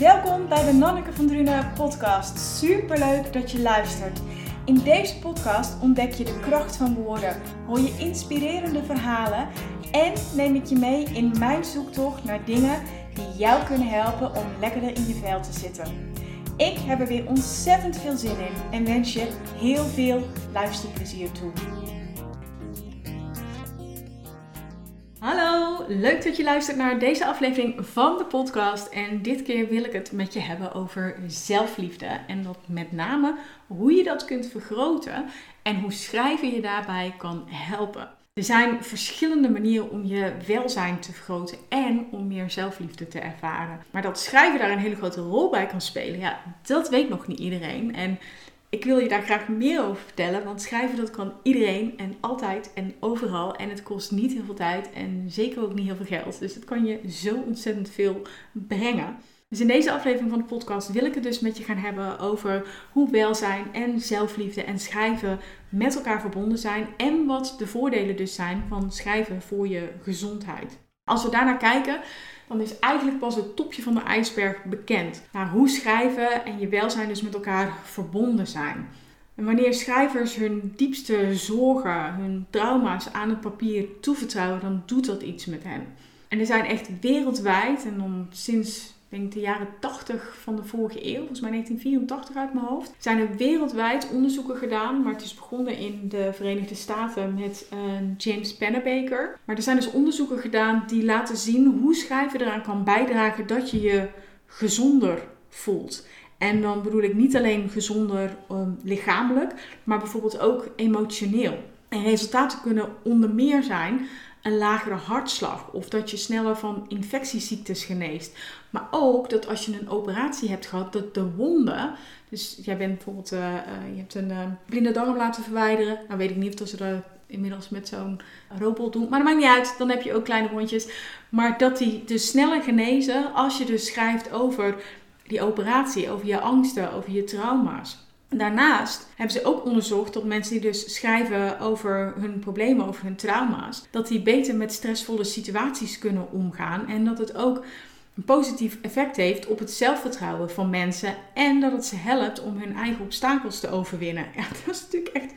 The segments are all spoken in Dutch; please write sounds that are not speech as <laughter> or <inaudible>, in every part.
Welkom bij de Nanneke van Drunen podcast. Super leuk dat je luistert. In deze podcast ontdek je de kracht van woorden, hoor je inspirerende verhalen en neem ik je mee in mijn zoektocht naar dingen die jou kunnen helpen om lekkerder in je vel te zitten. Ik heb er weer ontzettend veel zin in en wens je heel veel luisterplezier toe. Hallo, leuk dat je luistert naar deze aflevering van de podcast. En dit keer wil ik het met je hebben over zelfliefde. En dat met name hoe je dat kunt vergroten en hoe schrijven je daarbij kan helpen. Er zijn verschillende manieren om je welzijn te vergroten en om meer zelfliefde te ervaren. Maar dat schrijven daar een hele grote rol bij kan spelen, ja, dat weet nog niet iedereen. En ik wil je daar graag meer over vertellen, want schrijven dat kan iedereen en altijd en overal. En het kost niet heel veel tijd en zeker ook niet heel veel geld. Dus het kan je zo ontzettend veel brengen. Dus in deze aflevering van de podcast wil ik het dus met je gaan hebben over hoe welzijn en zelfliefde en schrijven met elkaar verbonden zijn. En wat de voordelen dus zijn van schrijven voor je gezondheid. Als we daarnaar kijken, dan is eigenlijk pas het topje van de ijsberg bekend. Nou, hoe schrijven en je welzijn dus met elkaar verbonden zijn. En wanneer schrijvers hun diepste zorgen, hun trauma's aan het papier toevertrouwen, dan doet dat iets met hen. En er zijn echt wereldwijd, en dan sinds denk de jaren 80 van de vorige eeuw, volgens mij 1984 uit mijn hoofd, zijn er wereldwijd onderzoeken gedaan. Maar het is begonnen in de Verenigde Staten met uh, James Pennebaker. Maar er zijn dus onderzoeken gedaan die laten zien hoe schrijven eraan kan bijdragen dat je je gezonder voelt. En dan bedoel ik niet alleen gezonder um, lichamelijk, maar bijvoorbeeld ook emotioneel. En resultaten kunnen onder meer zijn een lagere hartslag of dat je sneller van infectieziektes geneest. Maar ook dat als je een operatie hebt gehad, dat de wonden, dus jij bent bijvoorbeeld, uh, je hebt een uh, blinde darm laten verwijderen. Nou weet ik niet of ze dat inmiddels met zo'n robot doen, maar dat maakt niet uit. Dan heb je ook kleine wondjes. Maar dat die dus sneller genezen als je dus schrijft over die operatie, over je angsten, over je trauma's. Daarnaast hebben ze ook onderzocht dat mensen die dus schrijven over hun problemen, over hun trauma's, dat die beter met stressvolle situaties kunnen omgaan en dat het ook een positief effect heeft op het zelfvertrouwen van mensen en dat het ze helpt om hun eigen obstakels te overwinnen. <laughs> Ja, dat is natuurlijk echt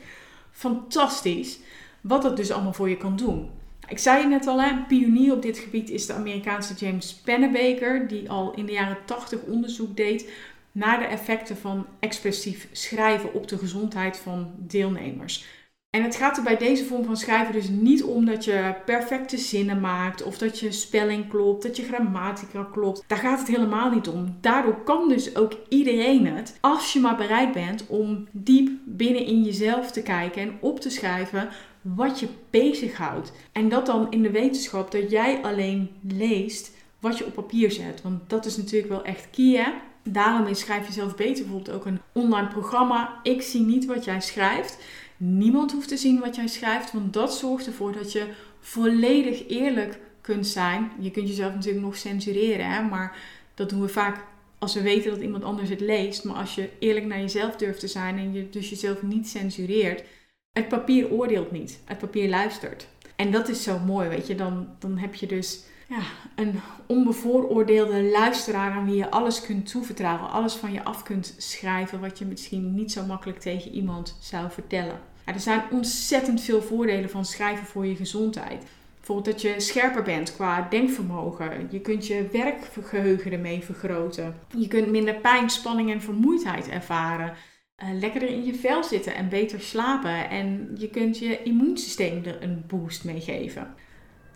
fantastisch wat dat dus allemaal voor je kan doen. Ik zei je net al, een pionier op dit gebied is de Amerikaanse James Pennebaker, die al in de jaren 80 onderzoek deed naar de effecten van expressief schrijven op de gezondheid van deelnemers. En het gaat er bij deze vorm van schrijven dus niet om dat je perfecte zinnen maakt of dat je spelling klopt, dat je grammatica klopt. Daar gaat het helemaal niet om. Daardoor kan dus ook iedereen het, als je maar bereid bent om diep binnen in jezelf te kijken en op te schrijven wat je bezighoudt. En dat dan in de wetenschap dat jij alleen leest wat je op papier zet. Want dat is natuurlijk wel echt key hè. Daarom schrijf je zelf beter bijvoorbeeld ook een online programma. Ik zie niet wat jij schrijft. Niemand hoeft te zien wat jij schrijft, want dat zorgt ervoor dat je volledig eerlijk kunt zijn. Je kunt jezelf natuurlijk nog censureren, hè? maar dat doen we vaak als we weten dat iemand anders het leest. Maar als je eerlijk naar jezelf durft te zijn en je dus jezelf niet censureert. Het papier oordeelt niet, het papier luistert. En dat is zo mooi, weet je. Dan, dan heb je dus ja, een onbevooroordeelde luisteraar aan wie je alles kunt toevertrouwen, alles van je af kunt schrijven wat je misschien niet zo makkelijk tegen iemand zou vertellen. er zijn ontzettend veel voordelen van schrijven voor je gezondheid. Bijvoorbeeld dat je scherper bent qua denkvermogen. Je kunt je werkgeheugen ermee vergroten. Je kunt minder pijn, spanning en vermoeidheid ervaren. Uh, lekkerder in je vel zitten en beter slapen. En je kunt je immuunsysteem er een boost mee geven.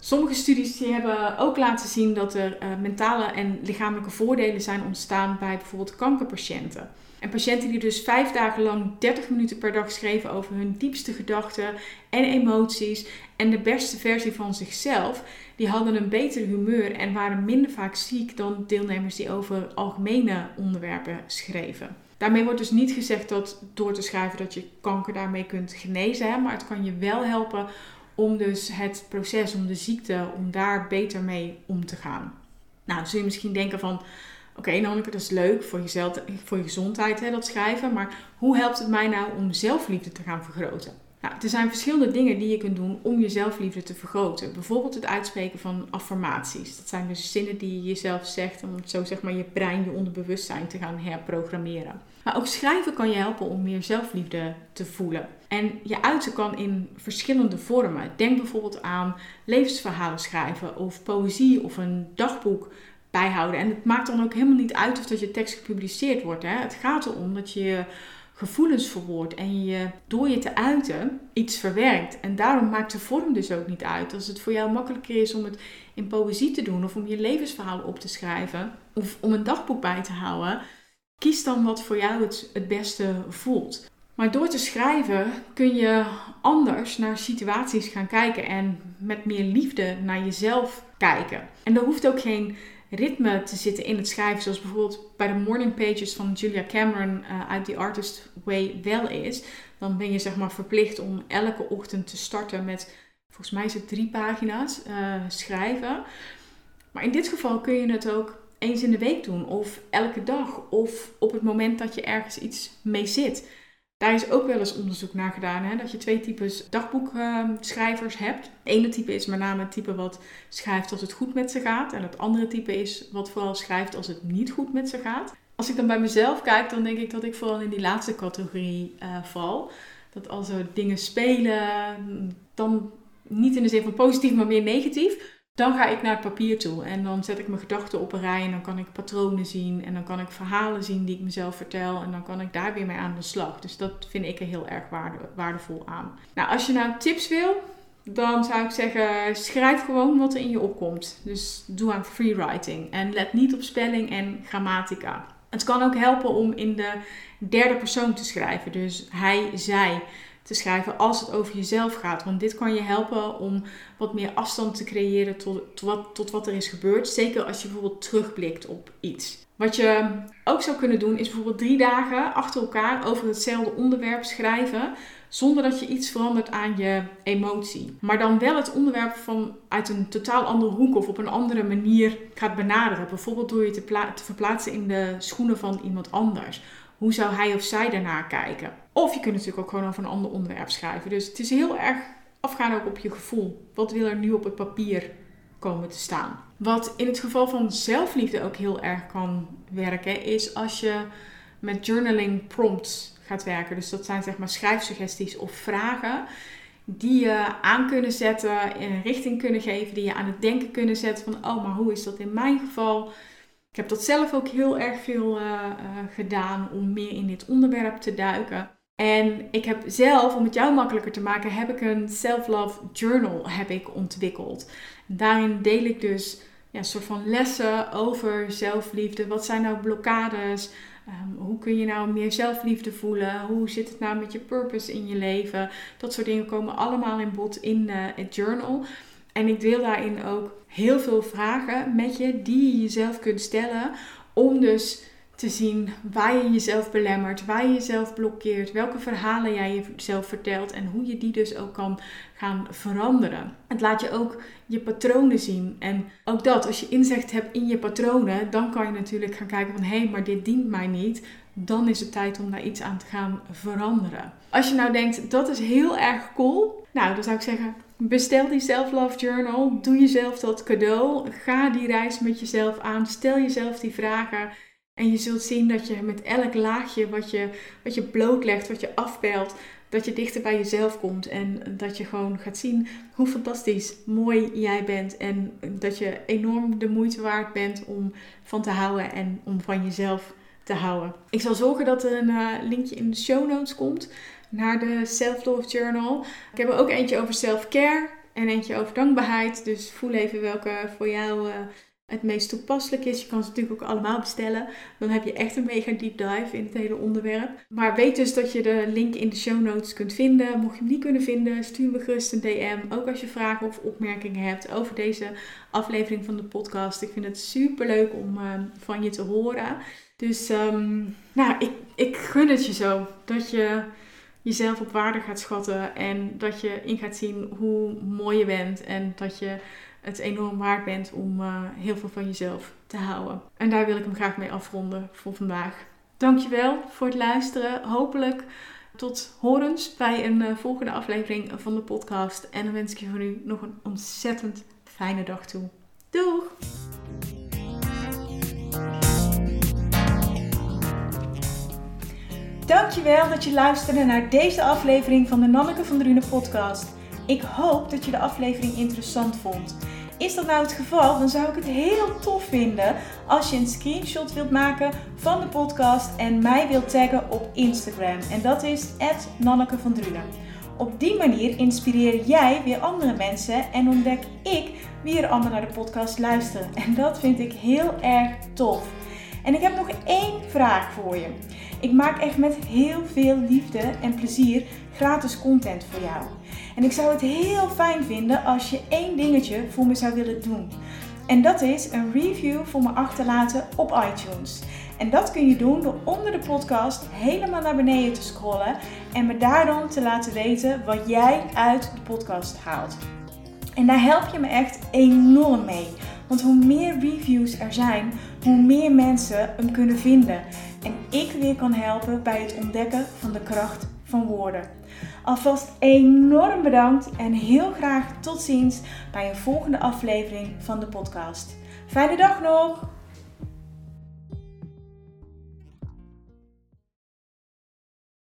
Sommige studies die hebben ook laten zien dat er uh, mentale en lichamelijke voordelen zijn ontstaan bij bijvoorbeeld kankerpatiënten. En patiënten die dus vijf dagen lang 30 minuten per dag schreven over hun diepste gedachten en emoties en de beste versie van zichzelf, die hadden een beter humeur en waren minder vaak ziek dan deelnemers die over algemene onderwerpen schreven. Daarmee wordt dus niet gezegd dat door te schrijven dat je kanker daarmee kunt genezen, maar het kan je wel helpen om dus het proces, om de ziekte, om daar beter mee om te gaan. Nou, dan zul je misschien denken van, oké okay, Nanneke, dat is leuk voor, jezelf, voor je gezondheid, hè, dat schrijven, maar hoe helpt het mij nou om zelfliefde te gaan vergroten? Nou, er zijn verschillende dingen die je kunt doen om je zelfliefde te vergroten. Bijvoorbeeld het uitspreken van affirmaties. Dat zijn dus zinnen die je jezelf zegt om zo zeg maar je brein, je onderbewustzijn te gaan herprogrammeren. Maar ook schrijven kan je helpen om meer zelfliefde te voelen. En je uiten kan in verschillende vormen. Denk bijvoorbeeld aan levensverhalen schrijven of poëzie of een dagboek bijhouden. En het maakt dan ook helemaal niet uit of dat je tekst gepubliceerd wordt. Hè. Het gaat erom dat je gevoelens verwoordt en je door je te uiten iets verwerkt. En daarom maakt de vorm dus ook niet uit. Als het voor jou makkelijker is om het in poëzie te doen of om je levensverhaal op te schrijven of om een dagboek bij te houden, kies dan wat voor jou het, het beste voelt. Maar door te schrijven kun je anders naar situaties gaan kijken en met meer liefde naar jezelf kijken. En er hoeft ook geen ritme te zitten in het schrijven, zoals bijvoorbeeld bij de morning pages van Julia Cameron uh, uit The Artist Way wel is. Dan ben je zeg maar verplicht om elke ochtend te starten met, volgens mij is het drie pagina's uh, schrijven. Maar in dit geval kun je het ook eens in de week doen, of elke dag, of op het moment dat je ergens iets mee zit. Daar is ook wel eens onderzoek naar gedaan, hè, dat je twee types dagboekschrijvers hebt. Het ene type is met name het type wat schrijft als het goed met ze gaat. En het andere type is wat vooral schrijft als het niet goed met ze gaat. Als ik dan bij mezelf kijk, dan denk ik dat ik vooral in die laatste categorie uh, val. Dat als er dingen spelen, dan niet in de zin van positief, maar meer negatief dan ga ik naar het papier toe en dan zet ik mijn gedachten op een rij en dan kan ik patronen zien en dan kan ik verhalen zien die ik mezelf vertel en dan kan ik daar weer mee aan de slag. Dus dat vind ik er heel erg waardevol aan. Nou, als je nou tips wil, dan zou ik zeggen schrijf gewoon wat er in je opkomt. Dus doe aan freewriting en let niet op spelling en grammatica. Het kan ook helpen om in de derde persoon te schrijven. Dus hij, zij te schrijven als het over jezelf gaat. Want dit kan je helpen om wat meer afstand te creëren tot, wat, tot wat er is gebeurd. Zeker als je bijvoorbeeld terugblikt op iets. Wat je ook zou kunnen doen is bijvoorbeeld drie dagen achter elkaar over hetzelfde onderwerp schrijven. Zonder dat je iets verandert aan je emotie. Maar dan wel het onderwerp van uit een totaal andere hoek of op een andere manier gaat benaderen. Bijvoorbeeld door je te, te verplaatsen in de schoenen van iemand anders. Hoe zou hij of zij daarnaar kijken? Of je kunt natuurlijk ook gewoon over een ander onderwerp schrijven. Dus het is heel erg afgaan ook op je gevoel. Wat wil er nu op het papier komen te staan? Wat in het geval van zelfliefde ook heel erg kan werken, is als je met journaling prompts gaat werken. Dus dat zijn zeg maar schrijfsuggesties of vragen die je aan kunnen zetten, in een richting kunnen geven, die je aan het denken kunnen zetten van, oh, maar hoe is dat in mijn geval? Ik heb dat zelf ook heel erg veel uh, uh, gedaan om meer in dit onderwerp te duiken. En ik heb zelf, om het jou makkelijker te maken, heb ik een self-love journal heb ik ontwikkeld. Daarin deel ik dus ja, een soort van lessen over zelfliefde. Wat zijn nou blokkades? Um, hoe kun je nou meer zelfliefde voelen? Hoe zit het nou met je purpose in je leven? Dat soort dingen komen allemaal in bod in uh, het journal. En ik deel daarin ook heel veel vragen met je die je jezelf kunt stellen om dus te zien waar je jezelf belemmert, waar je jezelf blokkeert, welke verhalen jij jezelf vertelt en hoe je die dus ook kan gaan veranderen. Het laat je ook je patronen zien. En ook dat, als je inzicht hebt in je patronen, dan kan je natuurlijk gaan kijken van hé, hey, maar dit dient mij niet. Dan is het tijd om daar iets aan te gaan veranderen. Als je nou denkt, dat is heel erg cool. Nou, dan zou ik zeggen, bestel die Self-Love Journal. Doe jezelf dat cadeau. Ga die reis met jezelf aan. Stel jezelf die vragen. En je zult zien dat je met elk laagje wat je, wat je blootlegt, wat je afpelt, dat je dichter bij jezelf komt. En dat je gewoon gaat zien hoe fantastisch mooi jij bent. En dat je enorm de moeite waard bent om van te houden en om van jezelf te houden. Ik zal zorgen dat er een uh, linkje in de show notes komt naar de Self-Love Journal. Ik heb er ook eentje over self-care en eentje over dankbaarheid. Dus voel even welke voor jou... Uh, het meest toepasselijk is. Je kan ze natuurlijk ook allemaal bestellen. Dan heb je echt een mega deep dive in het hele onderwerp. Maar weet dus dat je de link in de show notes kunt vinden. Mocht je hem niet kunnen vinden, stuur me gerust een DM. Ook als je vragen of opmerkingen hebt over deze aflevering van de podcast. Ik vind het super leuk om uh, van je te horen. Dus um, nou, ik, ik gun het je zo dat je jezelf op waarde gaat schatten. En dat je in gaat zien hoe mooi je bent. En dat je het enorm waard bent om uh, heel veel van jezelf te houden. En daar wil ik hem graag mee afronden voor vandaag. Dankjewel voor het luisteren. Hopelijk tot horens bij een eh, volgende aflevering van de podcast. En dan wens ik je voor nu nog een ontzettend fijne dag toe. Doeg! Dankjewel dat je luisterde naar deze aflevering van de Nanneke van Drunen podcast. Ik hoop dat je de aflevering interessant vond. Is dat nou het geval, dan zou ik het heel tof vinden als je een screenshot wilt maken van de podcast en mij wilt taggen op Instagram. En dat is Nanneke van Drunen. Op die manier inspireer jij weer andere mensen en ontdek ik wie er allemaal naar de podcast luisteren. En dat vind ik heel erg tof. En ik heb nog één vraag voor je. Ik maak echt met heel veel liefde en plezier gratis content voor jou. En ik zou het heel fijn vinden als je één dingetje voor me zou willen doen. En dat is een review voor me achterlaten op iTunes. En dat kun je doen door onder de podcast helemaal naar beneden te scrollen en me daar dan te laten weten wat jij uit de podcast haalt. En daar help je me echt enorm mee. Want hoe meer reviews er zijn, hoe meer mensen hem kunnen vinden. En ik weer kan helpen bij het ontdekken van de kracht van woorden. Alvast enorm bedankt en heel graag tot ziens bij een volgende aflevering van de podcast. Fijne dag nog!